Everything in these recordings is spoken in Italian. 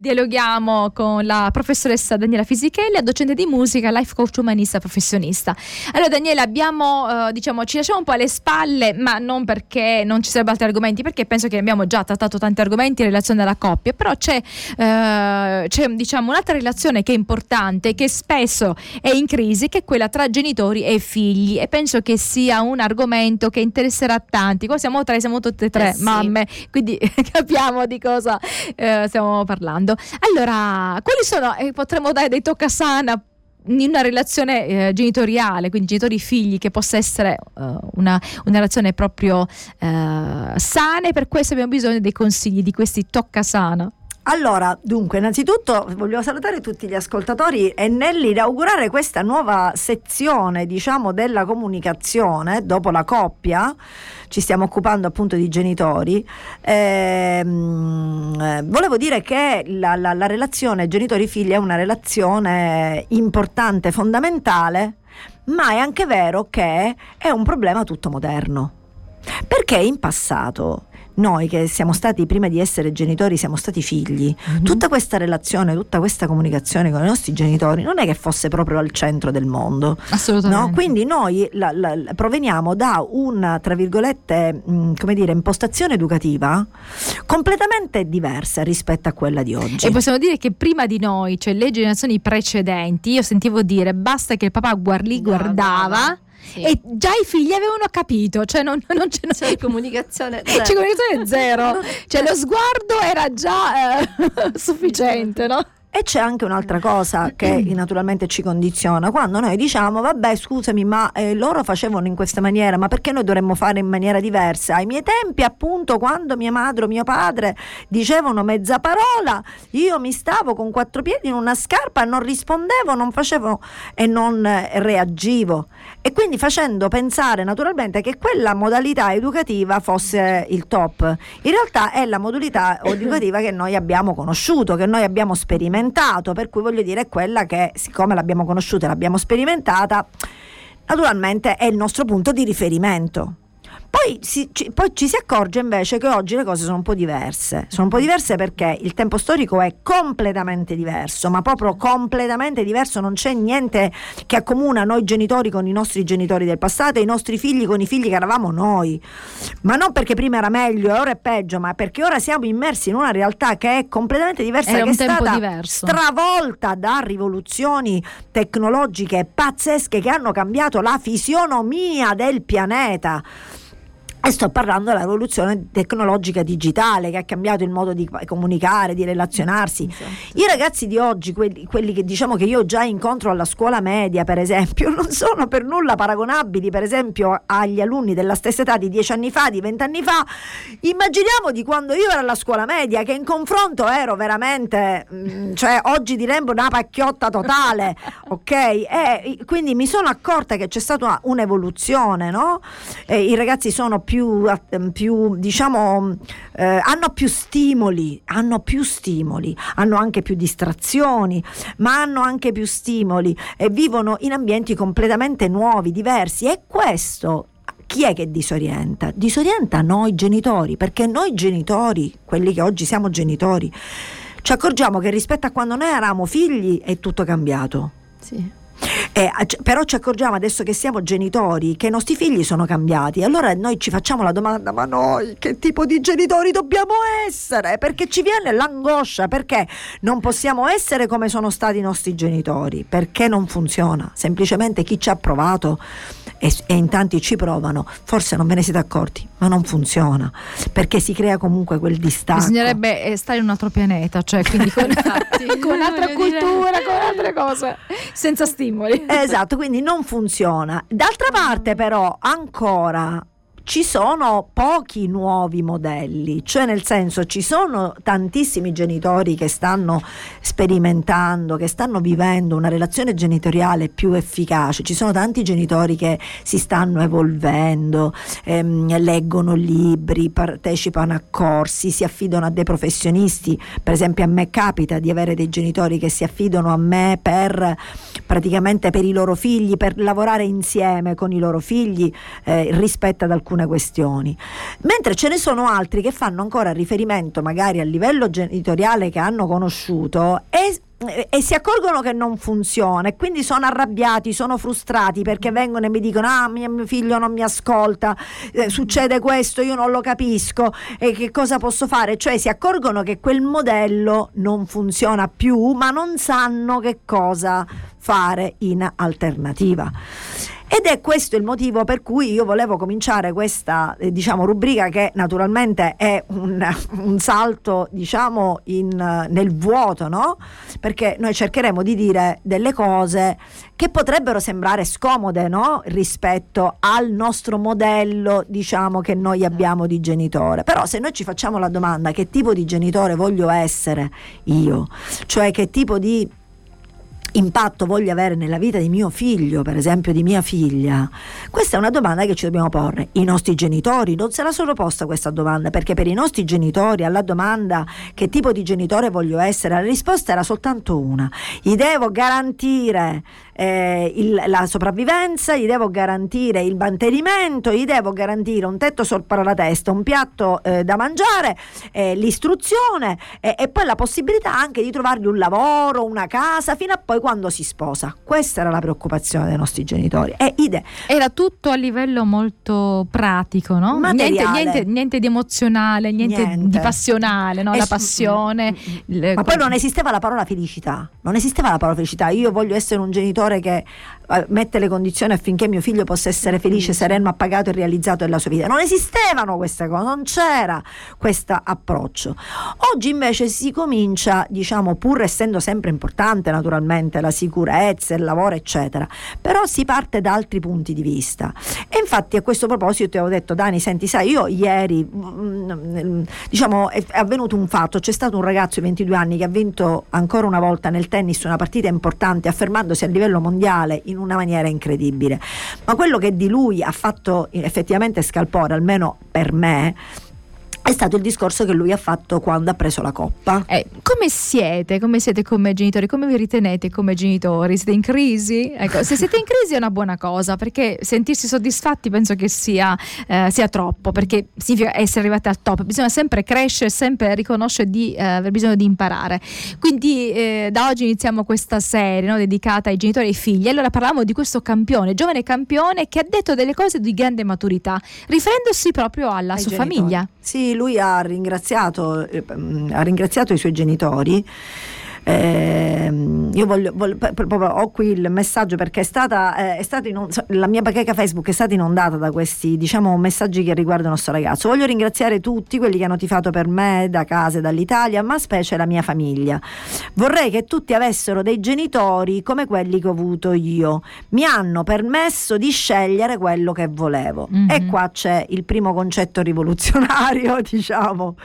Dialoghiamo con la professoressa Daniela Fisichelli, docente di musica, life coach umanista professionista. Allora Daniela, abbiamo, eh, diciamo, ci lasciamo un po' alle spalle, ma non perché non ci sarebbero altri argomenti, perché penso che abbiamo già trattato tanti argomenti in relazione alla coppia, però c'è, eh, c'è diciamo, un'altra relazione che è importante, che spesso è in crisi, che è quella tra genitori e figli e penso che sia un argomento che interesserà tanti. Qua siamo tre, siamo tutte e tre Eh sì. mamme, quindi capiamo di cosa eh, stiamo parlando. Allora, quali sono, eh, potremmo dare dei toccasana in una relazione eh, genitoriale, quindi genitori-figli, che possa essere eh, una, una relazione proprio eh, sana e per questo abbiamo bisogno dei consigli di questi toccasana. Allora, dunque, innanzitutto voglio salutare tutti gli ascoltatori e nell'inaugurare questa nuova sezione, diciamo, della comunicazione dopo la coppia, ci stiamo occupando appunto di genitori. ehm, eh, volevo dire che la, la- la relazione genitori-figli è una relazione importante, fondamentale, ma è anche vero che è un problema tutto moderno. Perché in passato noi che siamo stati prima di essere genitori siamo stati figli, tutta questa relazione, tutta questa comunicazione con i nostri genitori non è che fosse proprio al centro del mondo. Assolutamente. No? Quindi noi la- la- proveniamo da una, tra virgolette, mh, come dire, impostazione educativa completamente diversa rispetto a quella di oggi. E possiamo dire che prima di noi, cioè le generazioni precedenti, io sentivo dire basta che il papà guard- li guardava Sì. e già i figli avevano capito, cioè non, non c'è, C'è comunicazione. c'è comunicazione zero, cioè lo sguardo era già eh, sufficiente, no? E c'è anche un'altra cosa che naturalmente ci condiziona. Quando noi diciamo, vabbè, scusami, ma eh, loro facevano in questa maniera, ma perché noi dovremmo fare in maniera diversa? Ai miei tempi, appunto, quando mia madre o mio padre dicevano mezza parola, io mi stavo con quattro piedi in una scarpa, non rispondevo, non facevo e non eh, reagivo. E quindi facendo pensare naturalmente che quella modalità educativa fosse il top. In realtà è la modalità educativa che noi abbiamo conosciuto, che noi abbiamo sperimentato, per cui voglio dire è quella che siccome l'abbiamo conosciuta e l'abbiamo sperimentata, naturalmente è il nostro punto di riferimento. Poi, ci, poi ci si accorge invece che oggi le cose sono un po' diverse. Sono un po' diverse perché il tempo storico è completamente diverso, ma proprio completamente diverso. Non c'è niente che accomuna noi genitori con i nostri genitori del passato e i nostri figli con i figli che eravamo noi. Ma non perché prima era meglio e ora è peggio, ma perché ora siamo immersi in una realtà che è completamente diversa, Era che un è tempo stata diverso. stravolta da rivoluzioni tecnologiche pazzesche che hanno cambiato la fisionomia del pianeta. E sto parlando della rivoluzione tecnologica digitale che ha cambiato il modo di comunicare, di relazionarsi. I ragazzi di oggi, quelli, quelli che diciamo che io già incontro alla scuola media, per esempio, non sono per nulla paragonabili, per esempio, agli alunni della stessa età di dieci anni fa, di vent'anni fa. Immaginiamo di quando io ero alla scuola media, che in confronto ero veramente, mm, cioè oggi diremmo una pacchiotta totale, ok? E quindi mi sono accorta che c'è stata un'evoluzione, no? Eh, I ragazzi sono più, più diciamo, eh, hanno più stimoli, hanno più stimoli, hanno anche più distrazioni, ma hanno anche più stimoli e vivono in ambienti completamente nuovi, diversi e questo chi è che disorienta? Disorienta noi genitori, perché noi genitori, quelli che oggi siamo genitori, ci accorgiamo che rispetto a quando noi eravamo figli è tutto cambiato. Sì. E, c- però ci accorgiamo adesso che siamo genitori che i nostri figli sono cambiati. Allora noi ci facciamo la domanda: ma noi che tipo di genitori dobbiamo essere? Perché ci viene l'angoscia, perché non possiamo essere come sono stati i nostri genitori, perché non funziona. Semplicemente chi ci ha provato e, e in tanti ci provano, forse non ve ne siete accorti, ma non funziona, perché si crea comunque quel distacco. Bisognerebbe eh, stare in un altro pianeta, cioè quindi con, con un'altra voglio dire. cultura, con altre cose, senza stimoli. Esatto, quindi non funziona. D'altra parte però ancora ci sono pochi nuovi modelli, cioè nel senso ci sono tantissimi genitori che stanno sperimentando, che stanno vivendo una relazione genitoriale più efficace, ci sono tanti genitori che si stanno evolvendo, ehm, leggono libri, partecipano a corsi, si affidano a dei professionisti, per esempio a me capita di avere dei genitori che si affidano a me per praticamente per i loro figli, per lavorare insieme con i loro figli eh, rispetto ad alcune alcune questioni. Mentre ce ne sono altri che fanno ancora riferimento magari al livello genitoriale che hanno conosciuto e e si accorgono che non funziona e quindi sono arrabbiati, sono frustrati perché vengono e mi dicono ah mio, figlio non mi ascolta, eh, succede questo, io non lo capisco e che cosa posso fare? Cioè si accorgono che quel modello non funziona più ma non sanno che cosa fare in alternativa. Ed è questo il motivo per cui io volevo cominciare questa eh, diciamo, rubrica che naturalmente è un, un salto diciamo, in, nel vuoto, no? perché noi cercheremo di dire delle cose che potrebbero sembrare scomode no? rispetto al nostro modello diciamo, che noi abbiamo di genitore. Però se noi ci facciamo la domanda che tipo di genitore voglio essere io, cioè che tipo di impatto voglio avere nella vita di mio figlio, per esempio di mia figlia? Questa è una domanda che ci dobbiamo porre. I nostri genitori non se la sono posta questa domanda, perché per i nostri genitori alla domanda che tipo di genitore voglio essere, la risposta era soltanto una. Gli devo garantire eh, il, la sopravvivenza, gli devo garantire il mantenimento, gli devo garantire un tetto sopra la testa, un piatto eh, da mangiare, eh, l'istruzione e poi la possibilità anche di trovargli un lavoro, una casa, fino a poi quando si sposa. Questa era la preoccupazione dei nostri genitori. E ide- era tutto a livello molto pratico, no? Niente, niente, niente, di emozionale, niente, niente. di passionale, no? la passione. Mm, mm, mm. Le... Ma poi non esisteva la parola felicità, non esisteva la parola felicità. Io voglio essere un genitore genitore che eh, mette le condizioni affinché mio figlio possa essere felice, sereno, appagato e realizzato nella sua vita. Non esistevano queste cose, non c'era questo approccio. Oggi invece si comincia, diciamo, pur essendo sempre importante naturalmente la sicurezza, il lavoro, eccetera, però si parte da altri punti di vista. E infatti a questo proposito ti avevo detto, Dani, senti, sai, io ieri, mm, mm, diciamo, è avvenuto un fatto, c'è stato un ragazzo di 22 anni che ha vinto ancora una volta nel tennis una partita importante, affermandosi a livello mondiale in una maniera incredibile. Ma quello che di lui ha fatto effettivamente scalpore, almeno per me, è stato il discorso che lui ha fatto quando ha preso la coppa. Eh, come siete? Come siete come genitori? Come vi ritenete come genitori? Siete in crisi? Ecco, se siete in crisi è una buona cosa perché sentirsi soddisfatti penso che sia, eh, sia troppo perché significa essere arrivati al top. Bisogna sempre crescere, sempre riconoscere di eh, aver bisogno di imparare. Quindi eh, da oggi iniziamo questa serie no, dedicata ai genitori e ai figli. Allora parlavamo di questo campione, giovane campione che ha detto delle cose di grande maturità, riferendosi proprio alla ai sua genitori. famiglia. Sì, lui ha ringraziato, eh, ha ringraziato i suoi genitori eh, io voglio, voglio, proprio ho qui il messaggio perché è stata, eh, è stata inond- la mia bacheca Facebook è stata inondata da questi diciamo, messaggi che riguardano questo ragazzo. Voglio ringraziare tutti quelli che hanno tifato per me da casa e dall'Italia, ma specie la mia famiglia. Vorrei che tutti avessero dei genitori come quelli che ho avuto io. Mi hanno permesso di scegliere quello che volevo. Mm-hmm. E qua c'è il primo concetto rivoluzionario, diciamo.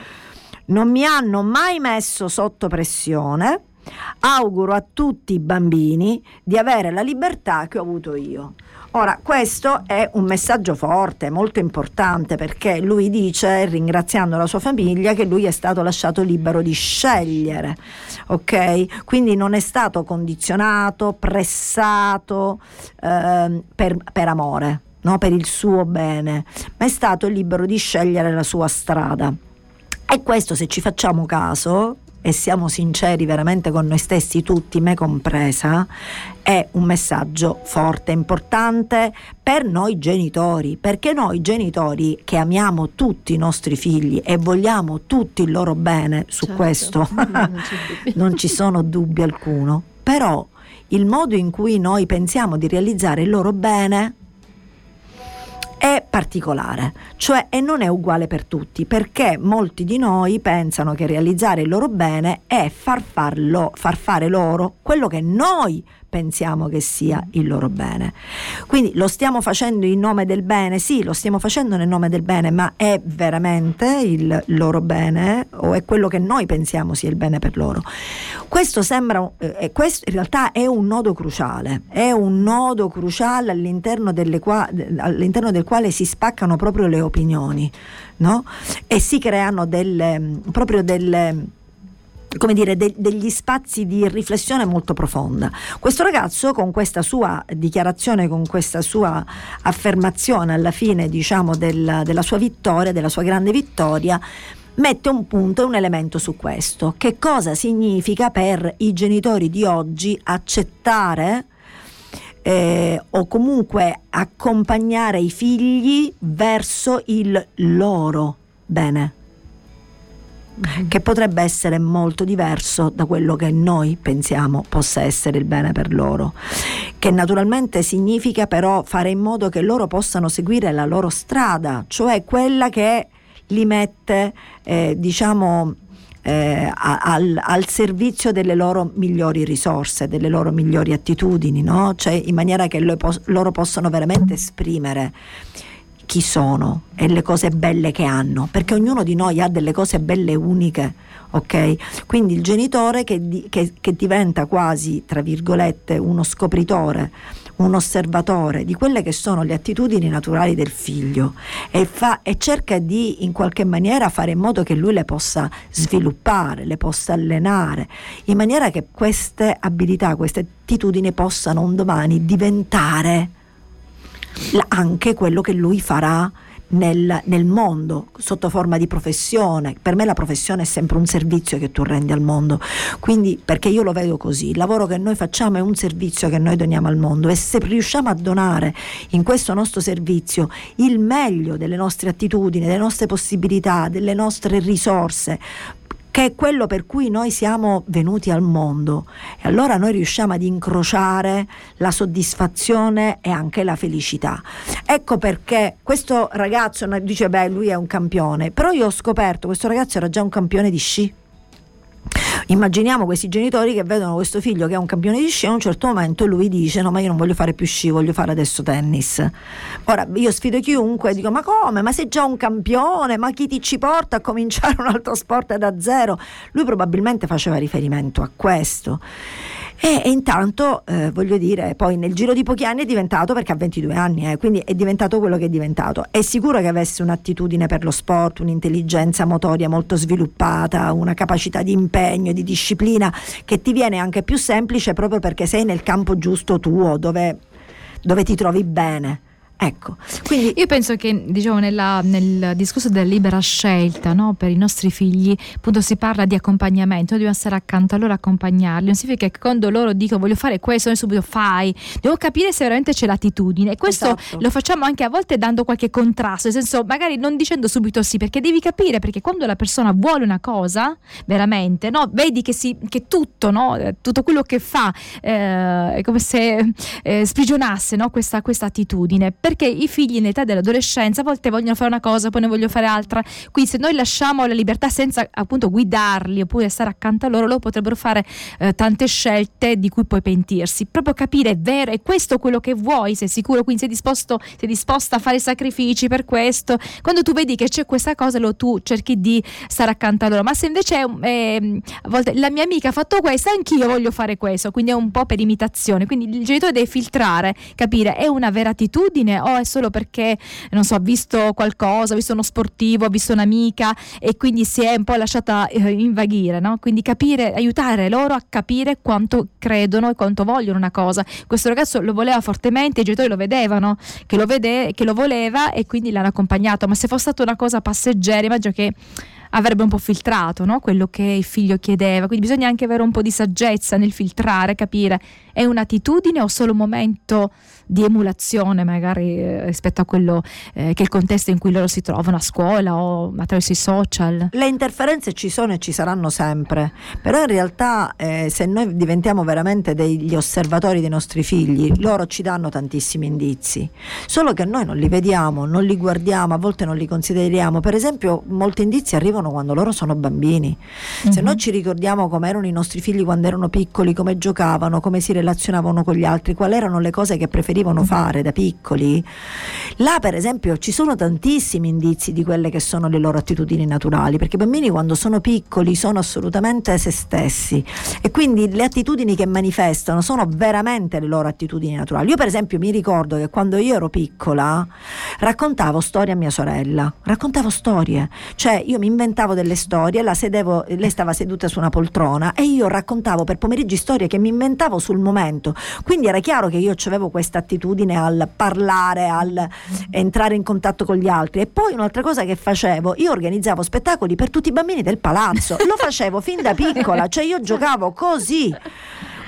Non mi hanno mai messo sotto pressione Auguro a tutti i bambini di avere la libertà che ho avuto io. Ora, questo è un messaggio forte, molto importante, perché lui dice, ringraziando la sua famiglia, che lui è stato lasciato libero di scegliere, ok? Quindi non è stato condizionato, pressato eh, per, per amore, no? per il suo bene, ma è stato libero di scegliere la sua strada. E questo, se ci facciamo caso, e siamo sinceri veramente con noi stessi, tutti, me compresa, è un messaggio forte, importante per noi genitori, perché noi genitori che amiamo tutti i nostri figli e vogliamo tutti il loro bene, su certo. questo non ci sono dubbi alcuno, però il modo in cui noi pensiamo di realizzare il loro bene è particolare, cioè e non è uguale per tutti, perché molti di noi pensano che realizzare il loro bene è far, farlo, far fare loro quello che noi pensiamo che sia il loro bene. Quindi lo stiamo facendo in nome del bene? Sì, lo stiamo facendo nel nome del bene, ma è veramente il loro bene o è quello che noi pensiamo sia il bene per loro? Questo sembra, eh, questo in realtà è un nodo cruciale, è un nodo cruciale all'interno, qua, all'interno del quale si spaccano proprio le opinioni, no? E si creano delle, proprio delle come dire, de- degli spazi di riflessione molto profonda. Questo ragazzo con questa sua dichiarazione, con questa sua affermazione alla fine diciamo del, della sua vittoria, della sua grande vittoria, mette un punto, un elemento su questo. Che cosa significa per i genitori di oggi accettare eh, o comunque accompagnare i figli verso il loro bene? Mm-hmm. che potrebbe essere molto diverso da quello che noi pensiamo possa essere il bene per loro, che naturalmente significa però fare in modo che loro possano seguire la loro strada, cioè quella che li mette, eh, diciamo, eh, al, al, servizio delle loro migliori risorse, delle loro migliori attitudini, no? cioè in maniera che loro possano veramente esprimere chi sono e le cose belle che hanno, perché ognuno di noi ha delle cose belle uniche, ok? Quindi il genitore che, che, che diventa quasi, tra virgolette, uno scopritore, un osservatore di quelle che sono le attitudini naturali del figlio e, fa, e cerca di in qualche maniera fare in modo che lui le possa sviluppare, le possa allenare, in maniera che queste abilità, queste attitudini possano un domani diventare anche quello che lui farà nel, nel, mondo sotto forma di professione. Per me la professione è sempre un servizio che tu rendi al mondo, quindi perché io lo vedo così, il lavoro che noi facciamo è un servizio che noi doniamo al mondo e se riusciamo a donare in questo nostro servizio il meglio delle nostre attitudini, delle nostre possibilità, delle nostre risorse, che è quello per cui noi siamo venuti al mondo. E allora noi riusciamo ad incrociare la soddisfazione e anche la felicità. Ecco perché questo ragazzo dice beh lui è un campione, però io ho scoperto questo ragazzo era già un campione di sci Immaginiamo questi genitori che vedono questo figlio che è un campione di sci e a un certo momento lui dice no ma io non voglio fare più sci, voglio fare adesso tennis. Ora io sfido chiunque e dico ma come? Ma sei già un campione? Ma chi ti ci porta a cominciare un altro sport da zero? Lui probabilmente faceva riferimento a questo. E, e intanto, eh, voglio dire, poi nel giro di pochi anni è diventato, perché ha 22 anni, eh, quindi è diventato quello che è diventato. È sicuro che avesse un'attitudine per lo sport, un'intelligenza motoria molto sviluppata, una capacità di impegno, di disciplina, che ti viene anche più semplice proprio perché sei nel campo giusto tuo, dove, dove ti trovi bene. Ecco, quindi io penso che diciamo, nella, nel discorso della libera scelta no, per i nostri figli, appunto si parla di accompagnamento, dobbiamo stare accanto a loro, accompagnarli. Non significa che quando loro dicono voglio fare questo, noi subito fai. Devo capire se veramente c'è l'attitudine. E questo esatto. lo facciamo anche a volte dando qualche contrasto, nel senso magari non dicendo subito sì, perché devi capire, perché quando la persona vuole una cosa, veramente, no, vedi che, si, che tutto, no, tutto quello che fa eh, è come se eh, sprigionasse no, questa, questa attitudine. Per perché i figli in età dell'adolescenza a volte vogliono fare una cosa, poi ne vogliono fare altra. Quindi se noi lasciamo la libertà senza appunto guidarli oppure stare accanto a loro, loro potrebbero fare eh, tante scelte di cui poi pentirsi. Proprio capire è vero, è questo quello che vuoi, sei sicuro, quindi sei disposto, sei disposta a fare sacrifici per questo. Quando tu vedi che c'è questa cosa, lo, tu cerchi di stare accanto a loro. Ma se invece eh, a volte la mia amica ha fatto questo, anch'io voglio fare questo, quindi è un po' per imitazione. Quindi il genitore deve filtrare, capire è una vera attitudine o è solo perché, non so, ha visto qualcosa, ha visto uno sportivo, ha visto un'amica e quindi si è un po' lasciata eh, invaghire, no? Quindi capire, aiutare loro a capire quanto credono e quanto vogliono una cosa. Questo ragazzo lo voleva fortemente, i genitori lo vedevano, che lo, vede, che lo voleva e quindi l'hanno accompagnato, ma se fosse stata una cosa passeggera, immagino che avrebbe un po' filtrato no? quello che il figlio chiedeva, quindi bisogna anche avere un po' di saggezza nel filtrare, capire è un'attitudine o solo un momento di emulazione magari eh, rispetto a quello eh, che è il contesto in cui loro si trovano a scuola o attraverso i social. Le interferenze ci sono e ci saranno sempre, però in realtà eh, se noi diventiamo veramente degli osservatori dei nostri figli, loro ci danno tantissimi indizi, solo che noi non li vediamo, non li guardiamo, a volte non li consideriamo. Per esempio molti indizi arrivano quando loro sono bambini. Se mm-hmm. noi ci ricordiamo come erano i nostri figli quando erano piccoli, come giocavano, come si relazionavano con gli altri, quali erano le cose che preferivano fare da piccoli, là per esempio ci sono tantissimi indizi di quelle che sono le loro attitudini naturali, perché i bambini quando sono piccoli sono assolutamente se stessi. E quindi le attitudini che manifestano sono veramente le loro attitudini naturali. Io per esempio mi ricordo che quando io ero piccola raccontavo storie a mia sorella, raccontavo storie, cioè io mi inventavo inventavo delle storie, la sedevo, lei stava seduta su una poltrona e io raccontavo per pomeriggi storie che mi inventavo sul momento. Quindi era chiaro che io avevo questa attitudine al parlare, al entrare in contatto con gli altri. E poi un'altra cosa che facevo, io organizzavo spettacoli per tutti i bambini del palazzo. Lo facevo fin da piccola, cioè io giocavo così.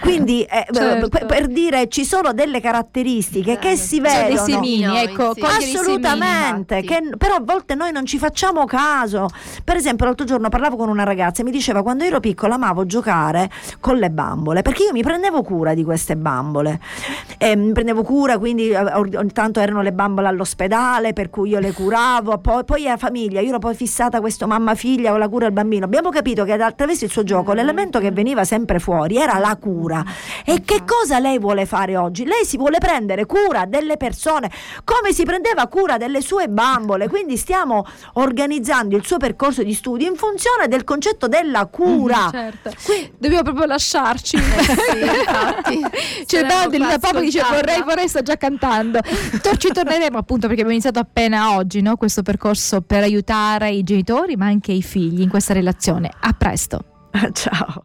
Quindi eh, certo. per, per, dire ci sono delle caratteristiche che si vedono. Sono dei semini, ecco, assolutamente, che, però a volte noi non ci facciamo caso. Per esempio l'altro giorno parlavo con una ragazza e mi diceva quando ero piccola amavo giocare con le bambole, perché io mi prendevo cura di queste bambole. E mi prendevo cura, quindi eh, ogni tanto erano le bambole all'ospedale, per cui io le curavo, poi, poi la famiglia, io ero poi fissata questo mamma-figlia con la cura del bambino. Abbiamo capito che attraverso il suo gioco l'elemento che veniva sempre fuori era la cura cura. E che cosa lei vuole fare oggi? Lei si vuole prendere cura delle persone come si prendeva cura delle sue bambole. Quindi stiamo organizzando il suo percorso di studio in funzione del concetto della cura. Mm, certo. Quindi, dobbiamo proprio lasciarci. Eh sì, C'è Dante lì da poco dice vorrei, vorrei, sta già cantando. Ci torneremo appunto perché abbiamo iniziato appena oggi no? questo percorso per aiutare i genitori ma anche i figli in questa relazione. A presto. Ciao.